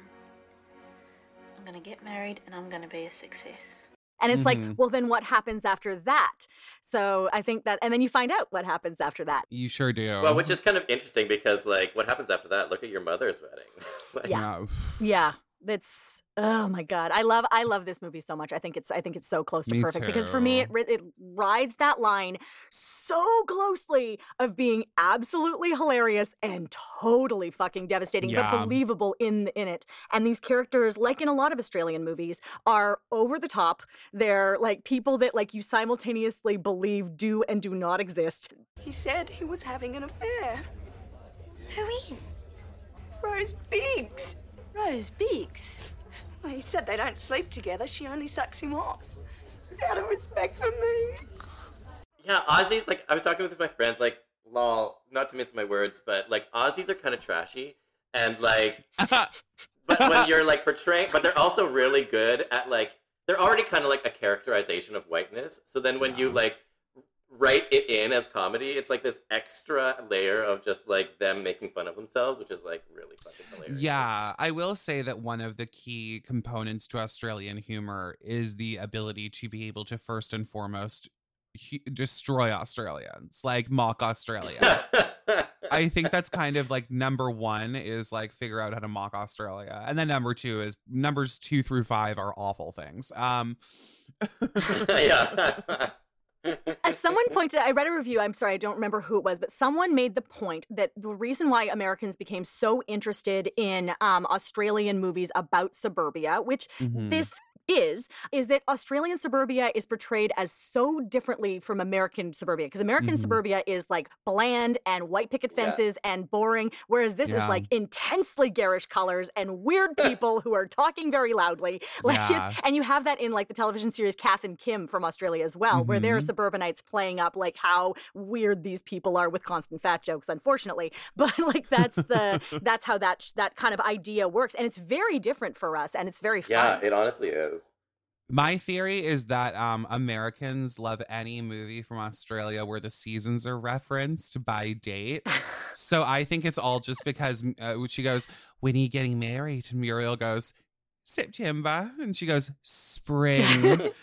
I'm gonna get married and I'm gonna be a success. And it's like, Mhm. well, then what happens after that? So I think that, and then you find out what happens after that. you sure do Well, which is kind of interesting because, like, what happens after that? Look at your mother's wedding. Like, Yeah. Yeah, that's oh my god. I love I love this movie so much. I think it's I think it's so close to Me perfect because for me it, it rides that line so closely of being absolutely hilarious and totally fucking devastating Yeah. but believable in in it. And these characters like in a lot of Australian movies are over the top. They're like people that like you simultaneously believe do and do not exist. He said he was having an affair. Who is? Rose Biggs. Rose Biggs. Well, he said they don't sleep together. She only sucks him off. Out of respect for me. Yeah, Aussies, like, I was talking with my friends, like, lol, not to mince my words, but, like, Aussies are kind of trashy. And, like, but when you're, like, portraying, but they're also really good at, like, they're already kind of like a characterization of whiteness. So then when you, like, write it in as comedy, it's like this extra layer of just, like, them making fun of themselves, which is, like, really fucking hilarious. Yeah, I will say that one of the key components to Australian humor is the ability to be able to first and foremost hu- destroy Australians, like mock Australia. I think that's kind of like number one is like figure out how to mock Australia, and then number two is numbers two through five are awful things. Um, yeah. As someone pointed I read a review, I'm sorry, I don't remember who it was, but someone made the point that the reason why Americans became so interested in um, Australian movies about suburbia, which mhm. this is, is that Australian suburbia is portrayed as so differently from American suburbia. Because American Mhm. suburbia is like bland and white picket Yeah. fences and boring, whereas this is like intensely garish colors and weird people who are talking very loudly. Like Yeah. it's and you have that in like the television series Kath and Kim from Australia as well, where they're Mhm. suburbanites playing up like how weird these people are with constant fat jokes, unfortunately. But like that's the that's how that sh- that kind of idea works, and it's very different for us, and it's very fun. yeah, it honestly is. My theory is that um, Americans love any movie from Australia where the seasons are referenced by date. So I think it's all just because uh, she goes, "When are you getting married?" And Muriel goes, "September," and she goes, "Spring."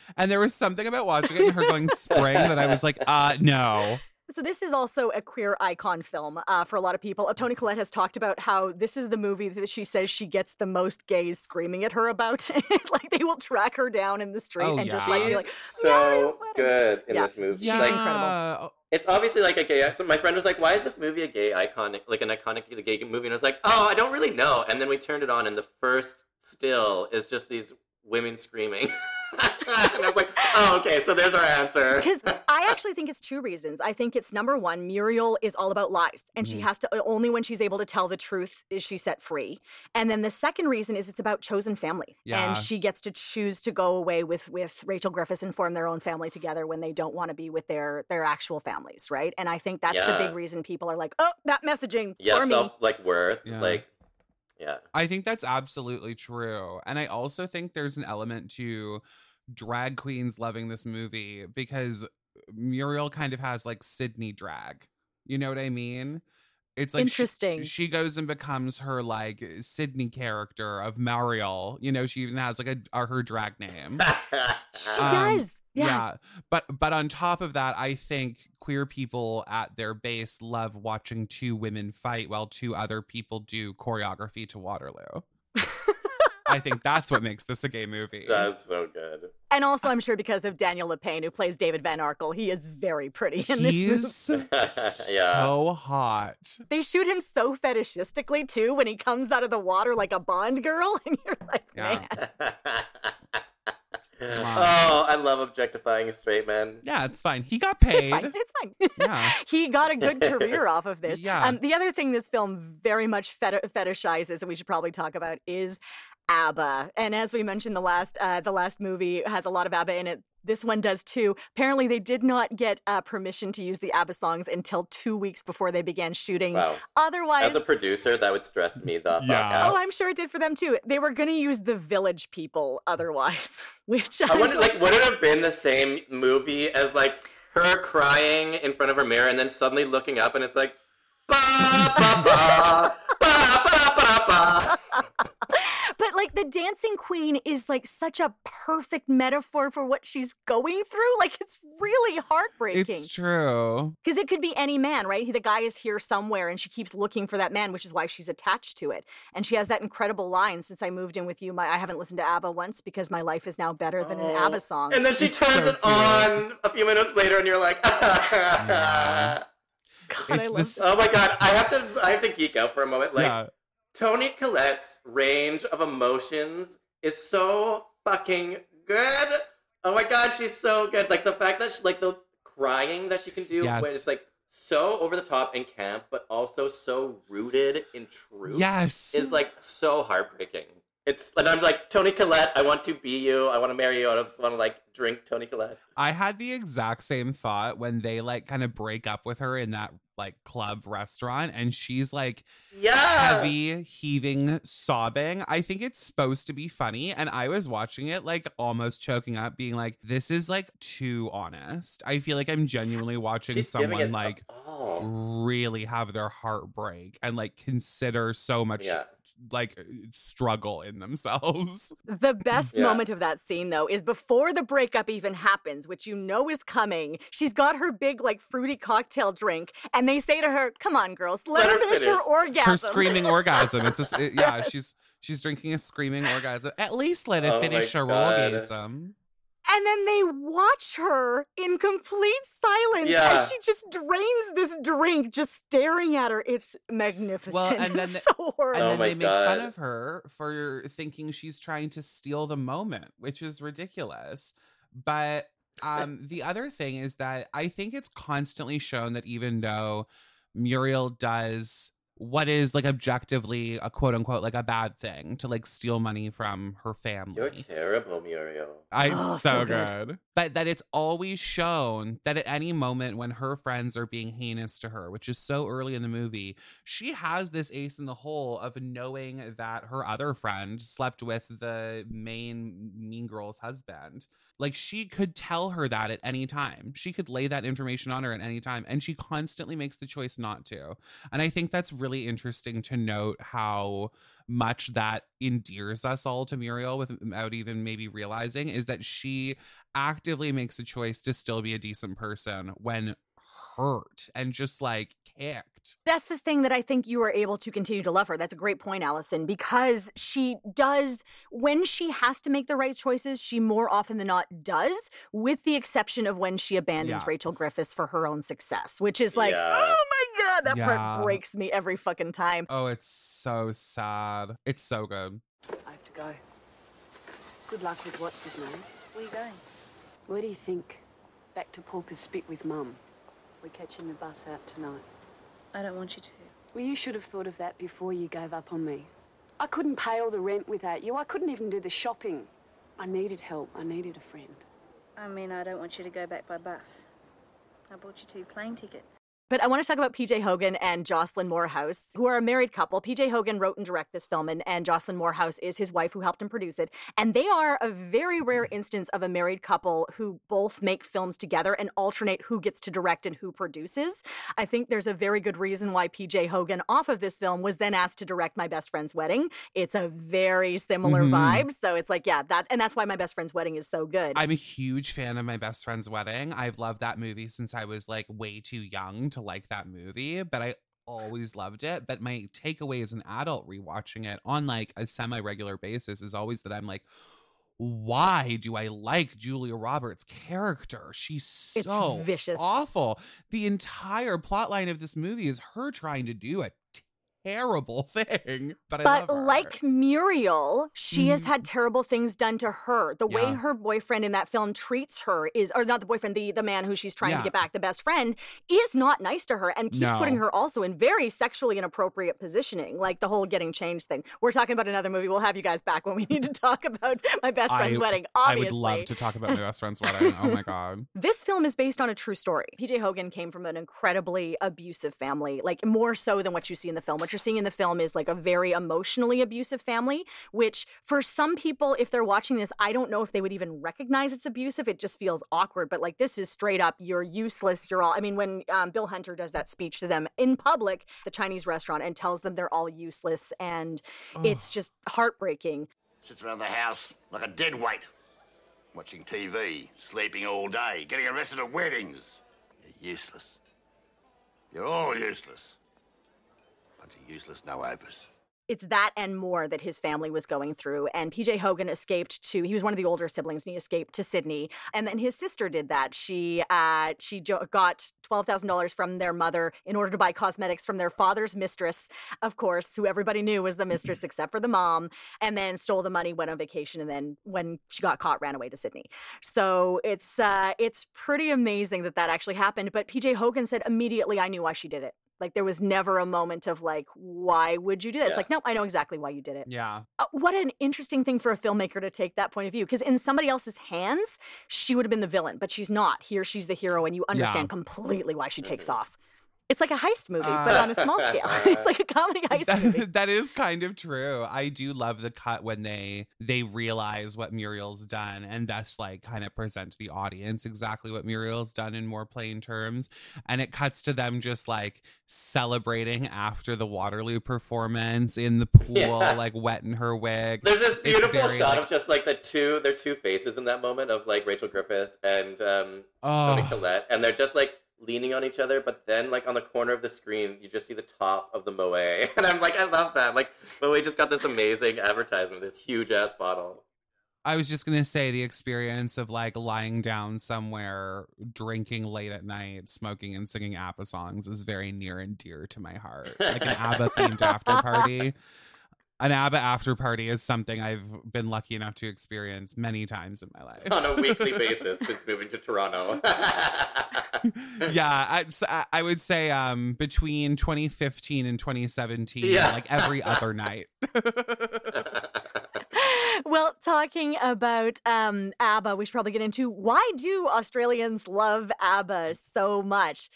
and there was something about watching it and her going "spring" that I was like, "Uh, no." So this is also a queer icon film uh, for a lot of people. Uh, Toni Collette has talked about how this is the movie that she says she gets the most gays screaming at her about. like they will track her down in the street Oh, and just like be like, so good in Yeah. this movie. She's Like, incredible. it's obviously like a gay. So my friend was like, "Why is this movie a gay iconic, like an iconic gay movie?" And I was like, "Oh, I don't really know." And then we turned it on, and the first still is just these women screaming. and I was like, "Oh, okay, so there's our answer." Because I actually think it's two reasons. I think it's number one, Muriel is all about lies, and she Mhm. has to only when she's able to tell the truth is she set free. And then the second reason is it's about chosen family, Yeah. and she gets to choose to go away with with Rachel Griffiths and form their own family together when they don't want to be with their their actual families, right? And I think that's the big reason people are like, oh, that messaging yeah, for me. like worth, Yeah. like yeah. I think that's absolutely true. And I also think there's an element to drag queens loving this movie because Muriel kind of has like Sydney drag. You know what I mean? It's like Interesting. She, goes and becomes her like Sydney character of Mariel. You know, she even has like a, uh, her drag name. She Um, does. Yeah. But but on top of that, I think queer people at their base love watching two women fight while two other people do choreography to Waterloo. I think that's what makes this a gay movie. That's so good. And also, I'm sure because of Daniel Lapaine, who plays David Van Arkle, he is very pretty in this He's movie. Yeah. so hot. They shoot him so fetishistically too when he comes out of the water like a Bond girl, and you're like, Yeah. man. Oh, I love objectifying straight men. Yeah, it's fine. He got paid. It's paid. fine. It's fine. Yeah. he got a good career off of this. Yeah. Um, the other thing this film very much feti- fetishizes, and we should probably talk about, is ABBA. And as we mentioned, the last uh, the last movie has a lot of ABBA in it. This one does too. Apparently, they did not get uh, permission to use the ABBA songs until two weeks before they began shooting. Wow. Otherwise, As a producer, that would stress me the fuck out. Oh, I'm sure it did for them too. They were going to use the Village People otherwise, which I wonder, like, would it have been the same movie as like her crying in front of her mirror and then suddenly looking up and it's like, ba ba ba ba ba ba ba. but like the dancing queen is like such a perfect metaphor for what she's going through. Like it's really heartbreaking It's true. because it could be any man, right? The guy is here somewhere, and she keeps looking for that man, which is why she's attached to it. And she has that incredible line: "Since I moved in with you, my I haven't listened to ABBA once because my life is now better than an oh. ABBA song." And then she It's turns so it on a few minutes later, and you're like, God, I love this- oh my god, I have to, I have to geek out for a moment. Like, yeah. Toni Collette's range of emotions is so fucking good. Oh my god, she's so good. Like the fact that she, like the crying that she can do when it's like so over the top and camp, but also so rooted in truth. Yes. is like so heartbreaking. It's and I'm like Toni Collette. I want to be you. I want to marry you. I just want to like drink Toni Collette. I had the exact same thought when they like kind of break up with her in that like club restaurant and she's like Yeah. heavy heaving sobbing. I think it's supposed to be funny and I was watching it like almost choking up being like this is like too honest. I feel like I'm genuinely watching She's someone like really have their heart break and like consider so much Yeah. Like uh, uh, struggle in themselves. The best Yeah. moment of that scene, though, is before the breakup even happens, which you know is coming. She's got her big, like, fruity cocktail drink, and they say to her, Come on, girls, let, her finish, her orgasm. Her screaming orgasm. It's just it- yeah, she's she's drinking a screaming orgasm. At least let her Oh finish her God. orgasm. And then they watch her in complete silence Yeah. as she just drains this drink, just staring at her. It's magnificent. and then It's the- so horrible. And Oh then my they make fun of her for thinking she's trying to steal the moment, which is ridiculous. But um the other thing is that I think it's constantly shown that even though Muriel does what is like objectively a quote unquote like a bad thing to like steal money from her family. You're terrible, Muriel. I, Oh, so, so good. good. But that it's always shown that at any moment when her friends are being heinous to her, which is so early in the movie, she has this ace in the hole of knowing that her other friend slept with the main mean girl's husband. Like she could tell her that at any time. She could lay that information on her at any time. And she constantly makes the choice not to. And I think that's really interesting to note how much that endears us all to Muriel without even maybe realizing is that she actively makes a choice to still be a decent person when hurt and just like kicked. That's the thing that I think you are able to continue to love her. That's a great point, Allysin, because she does, when she has to make the right choices, she more often than not does, with the exception of when she abandons Yeah. Rachel Griffiths for her own success, which is like, Yeah. oh my God, that Yeah. part breaks me every fucking time. Oh, it's so sad. It's so good. I have to go. Good luck with what's his name. Where are you going? Where do you think? Back to Porpoise Spit with Mum. We're catching the bus out tonight. I don't want you to. Well, you should have thought of that before you gave up on me. I couldn't pay all the rent without you. I couldn't even do the shopping. I needed help. I needed a friend. I mean, I don't want you to go back by bus. I bought you two plane tickets. But I want to talk about PJ Hogan and Jocelyn Moorhouse, who are a married couple. PJ Hogan wrote and directed this film, and, and Jocelyn Moorhouse is his wife who helped him produce it. And they are a very rare instance of a married couple who both make films together and alternate who gets to direct and who produces. I think there's a very good reason why PJ Hogan, off of this film, was then asked to direct My Best Friend's Wedding. It's a very similar Mhm. vibe. So it's like, yeah, that, and that's why My Best Friend's Wedding is so good. I'm a huge fan of my best friend's wedding. I've loved that movie since I was like way too young to like that movie, but I always loved it. But my takeaway as an adult rewatching it on like a semi regular basis is always that I'm like, why do I like Julia Roberts' character? She's It's so vicious. awful. The entire plot line of this movie is her trying to do a terrible thing. But, But like Muriel, she has had mm-hmm. terrible things done to her. The way her boyfriend in that film treats her is, or not the boyfriend, the the man who she's trying Yeah. to get back, the best friend, is not nice to her and keeps putting her also in very sexually inappropriate positioning, like the whole getting changed thing. We're talking about another movie. We'll have you guys back when we need to talk about my best friend's I, wedding. I would love to talk about my best friend's wedding. Oh my god. this film is based on a true story. PJ Hogan came from an incredibly abusive family, like more so than what you see in the film. What you're seeing in the film is like a very emotionally abusive family, which for some people, if they're watching this, I don't know if they would even recognize it's abusive. It just feels awkward. But like, this is straight up, you're useless. You're all, I mean, when um, Bill Hunter does that speech to them in public, the Chinese restaurant, and tells them they're all useless, and it's just heartbreaking. Sits around the house like a dead weight. Watching TV, sleeping all day, getting arrested at weddings. You're useless. You're all useless. Useless no-hopers. it's that and more that his family was going through. And PJ Hogan escaped to he was one of the older siblings and he escaped to Sydney. And then his sister did that. She uh she jo- got twelve thousand dollars from their mother in order to buy cosmetics from their father's mistress, of course, who everybody knew was the mistress except for the mom, and then stole the money, went on vacation, and then when she got caught, ran away to Sydney. So it's uh it's pretty amazing that that actually happened. But PJ Hogan said immediately, I knew why she did it. Like there was never a moment of like, why would you do this? Yeah. Like, no, I know exactly why you did it. Yeah. Uh, what an interesting thing for a filmmaker to take that point of view. Because in somebody else's hands, she would have been the villain, but she's not. Here, she's the hero, and you understand completely why she takes off. It's like a heist movie, but on a small scale. it's like a comedy heist movie. That, that is kind of true. I do love the cut when they they realize what Muriel's done and thus like kind of present to the audience exactly what Muriel's done in more plain terms. And it cuts to them just like celebrating after the Waterloo performance in the pool, Yeah. like wet in her wig. There's this beautiful very, shot like- of just like the two their two faces in that moment of like Rachel Griffiths and um Tony Oh. Collette, and they're just like leaning on each other, but then like on the corner of the screen, you just see the top of the Moe, and I'm like, I love that. Like Moe just got this amazing advertisement, this huge ass bottle. I was just gonna say the experience of like lying down somewhere, drinking late at night, smoking and singing ABBA songs is very near and dear to my heart. Like an ABBA themed after party. An ABBA after party is something I've been lucky enough to experience many times in my life. on a weekly basis since moving to Toronto. yeah, I would say um between 2015 and 2017, Yeah. like every other night. well, talking about um, ABBA, we should probably get into why do Australians love ABBA so much?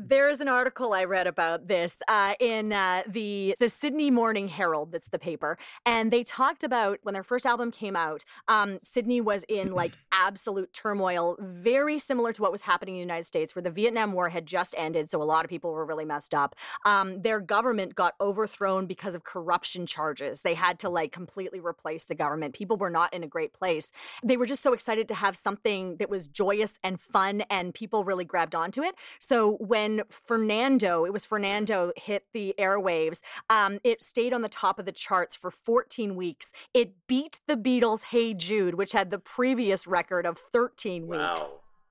There's an article I read about this uh, in uh, the the Sydney Morning Herald. That's the paper, and they talked about when their first album came out. Um, Sydney was in like absolute turmoil, very similar to what was happening in the United States, where the Vietnam War had just ended, so a lot of people were really messed up. Um, their government got overthrown because of corruption charges. They had to like completely replace the government. People were not in a great place. They were just so excited to have something that was joyous and fun, and people really grabbed onto it. So when Fernando, it was Fernando, hit the airwaves, um, it stayed on the top of the charts for 14 weeks. It beat the Beatles' Hey Jude, which had the previous record of 13 weeks.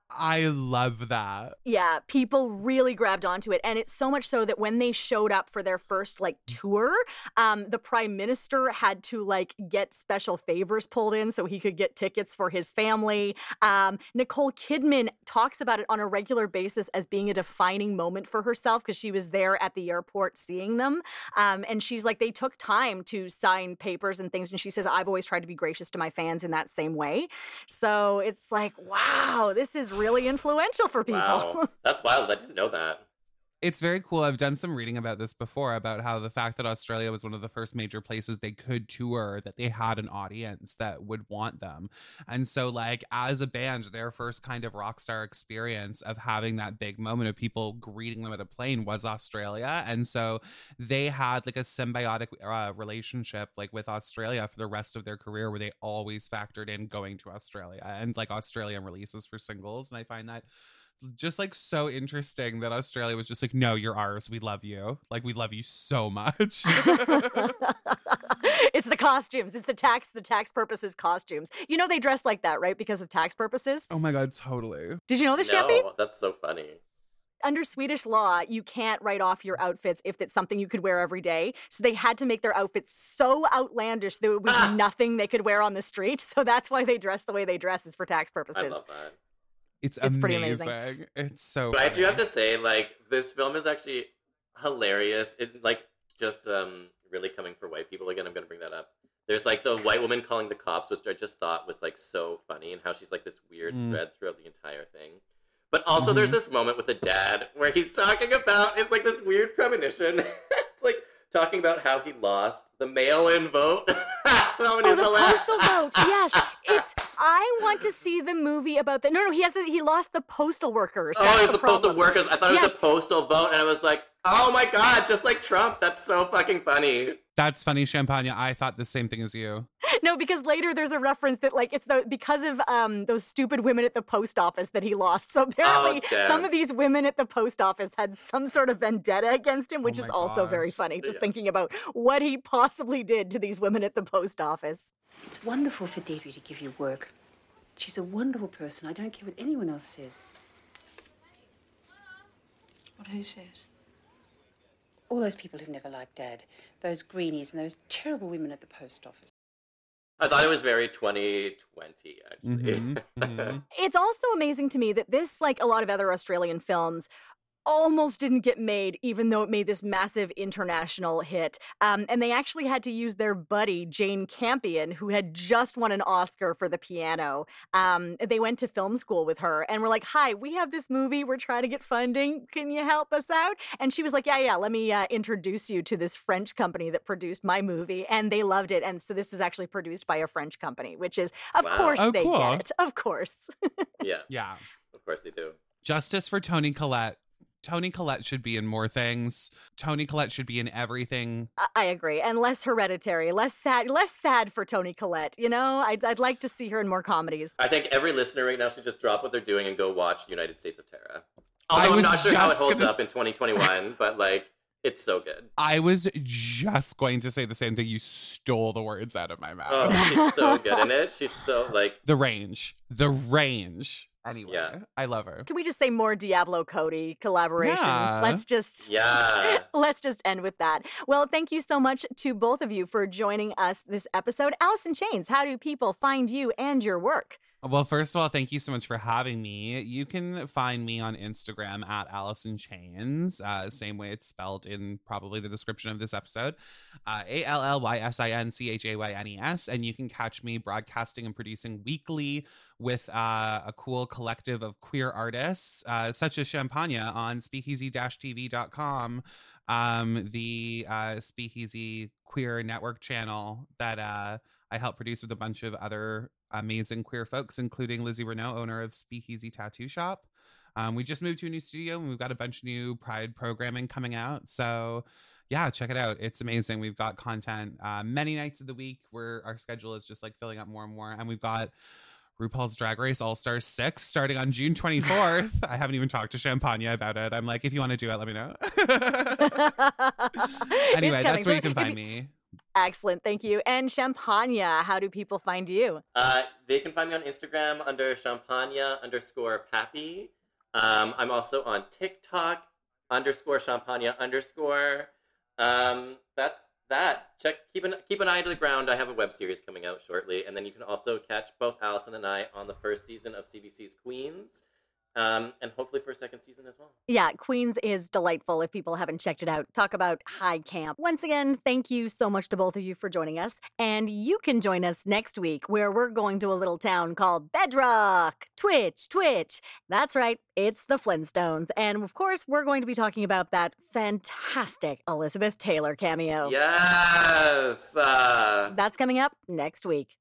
I love that. Yeah, people really grabbed onto it. And it's so much so that when they showed up for their first like tour, um, the prime minister had to like get special favors pulled in so he could get tickets for his family. Um, Nicole Kidman talks about it on a regular basis as being a defining moment for herself because she was there at the airport seeing them. Um, and she's like, they took time to sign papers and things. And she says, I've always tried to be gracious to my fans in that same way. So it's like, wow, this is really influential for people. Wow. That's wild. I didn't know that. It's very cool. I've done some reading about this before about how the fact that Australia was one of the first major places they could tour, that they had an audience that would want them. And so, like, as a band, their first kind of rock star experience of having that big moment of people greeting them at a plane was Australia. And so they had like a symbiotic uh, relationship, like with Australia for the rest of their career, where they always factored in going to Australia and like Australian releases for singles. And I find that just like so interesting that Australia was just like, no, you're ours. We love you. Like, we love you so much. it's the costumes. It's the tax, the tax purposes costumes. You know they dress like that, right? Because of tax purposes. oh my God, totally. Did you know this, Chappie? No, that's so funny. Under Swedish law, you can't write off your outfits if it's something you could wear every day. So they had to make their outfits so outlandish there would be Ah. nothing they could wear on the street. So that's why they dress the way they dress is for tax I purposes. love that. It's, It's pretty amazing. amazing. It's so But I do have to say, like, this film is actually hilarious. It like just um really coming for white people again. I'm gonna bring that up. There's like the white woman calling the cops, which I just thought was like so funny, and how she's like this weird Mm. thread throughout the entire thing. But also, there's Mhm. this moment with the dad where he's talking about it's like this weird premonition. it's like talking about how he lost the mail-in vote. that one Oh, is the hilarious. postal vote. Yes, it's. I want to see the movie about that. No, no, he has. The, he lost the postal workers. Oh, it was the postal workers. I thought it was Yes. a postal vote, and I was like, oh my god, just like Trump. That's so fucking funny. That's funny, Champagna. I thought the same thing as you. No, because later there's a reference that like it's the because of um those stupid women at the post office that he lost. So apparently Oh, some of these women at the post office had some sort of vendetta against him, which Oh is my also very funny. Just Yeah. thinking about what he possibly did to these women at the post office. It's wonderful for Deidre to give you work. She's a wonderful person. I don't care what anyone else says. What who says? All those people who've never liked Dad, those greenies and those terrible women at the post office. I thought it was very 2020, actually. Mhm, mhm. It's also amazing to me that this, like a lot of other Australian films, almost didn't get made, even though it made this massive international hit. Um, and they actually had to use their buddy, Jane Campion, who had just won an Oscar for the piano. Um, they went to film school with her and were like, Hi, we have this movie. We're trying to get funding. Can you help us out? And she was like, Yeah, yeah, let me uh, introduce you to this French company that produced my movie. And they loved it. And so this was actually produced by a French company, which is, of Wow. course, Oh, they cool. get it. Of course. yeah, Yeah. of course they do. Justice for Toni Collette. Toni Collette should be in more things. Toni Collette should be in everything. I- I agree, and less hereditary, less sad, less sad for Toni Collette. You know, I'd, I'd like to see her in more comedies. I think every listener right now should just drop what they're doing and go watch United States of Tara. I Although I'm was not sure how it holds gonna up in 2021, but like, it's so good. I was just going to say the same thing. You stole the words out of my mouth. Oh, she's so good in it. She's so like, The range. The range. Anyway, Yeah. I love her. Can we just say more Diablo Cody collaborations? Yeah. Let's just yeah. Let's just end with that. Well, thank you so much to both of you for joining us this episode. Allysin Chaynes, how do people find you and your work? Well, first of all, thank you so much for having me. You can find me on Instagram at Allysin Chaynes, uh, same way it's spelled in probably the description of this episode, uh, A L L Y S I N C H A Y N E S. And you can catch me broadcasting and producing weekly with uh, a cool collective of queer artists, uh, such as Champagna on speakeasy-tv.com, um, the uh, Speakeasy Queer Network channel that uh, I help produce with a bunch of other amazing queer folks, including Lizzie Renault, owner of Speakeasy Tattoo Shop. Um, we just moved to a new studio and we've got a bunch of new Pride programming coming out. So, yeah, check it out. It's amazing. We've got content uh, many nights of the week where our schedule is just like filling up more and more. And we've got RuPaul's Drag Race All Stars 6 starting on June 24th. I haven't even talked to Champagna about it. I'm like, if you want to do it, let me know. anyway, that's So where you can find you- me. Excellent. Thank you. And Champagna, how do people find you? Uh, they can find me on Instagram under champagna underscore pappy. Um, I'm also on TikTok underscore champagna underscore. Um, that's that. Check keep an keep an eye to the ground. I have a web series coming out shortly, and then you can also catch both Allysin and I on the first season of CBC's Queens. Um, and hopefully for a second season as well. Yeah, Queens is delightful if people haven't checked it out. Talk about high camp. Once again, thank you so much to both of you for joining us. And you can join us next week where we're going to a little town called Bedrock. Twitch, Twitch. That's right, it's the Flintstones. And of course, we're going to be talking about that fantastic Elizabeth Taylor cameo. Yes. Uh... That's coming up next week.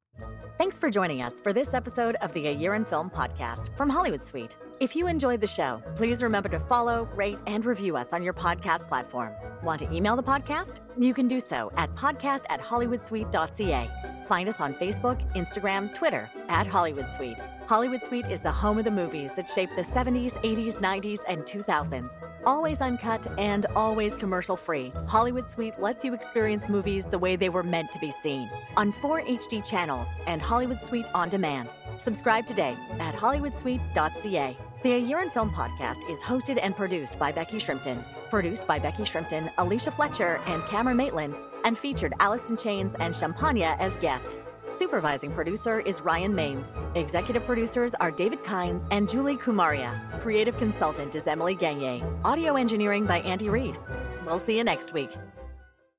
Thanks for joining us for this episode of the A Year in Film podcast from Hollywood Suite. If you enjoyed the show, please remember to follow, rate, and review us on your podcast platform. Want to email the podcast? You can do so at podcast at hollywoodsuite.ca. Find us on Facebook, Instagram, Twitter at Hollywood Suite. Hollywood Suite is the home of the movies that shaped the 70s, 80s, 90s, and 2000s. Always uncut and always commercial free, Hollywood Suite lets you experience movies the way they were meant to be seen on four HD channels and Hollywood Suite on demand. Subscribe today at hollywoodsuite.ca. The A Year in Film podcast is hosted and produced by Becky Shrimpton. Produced by Becky Shrimpton, Alicia Fletcher, and Cameron Maitland, and featured Allysin Chaynes and Champagna as guests. Supervising producer is Ryan Maines. Executive producers are David Kynes and Julie Kumaria. Creative consultant is Emily Gagne. Audio engineering by Andy Reid. We'll see you next week.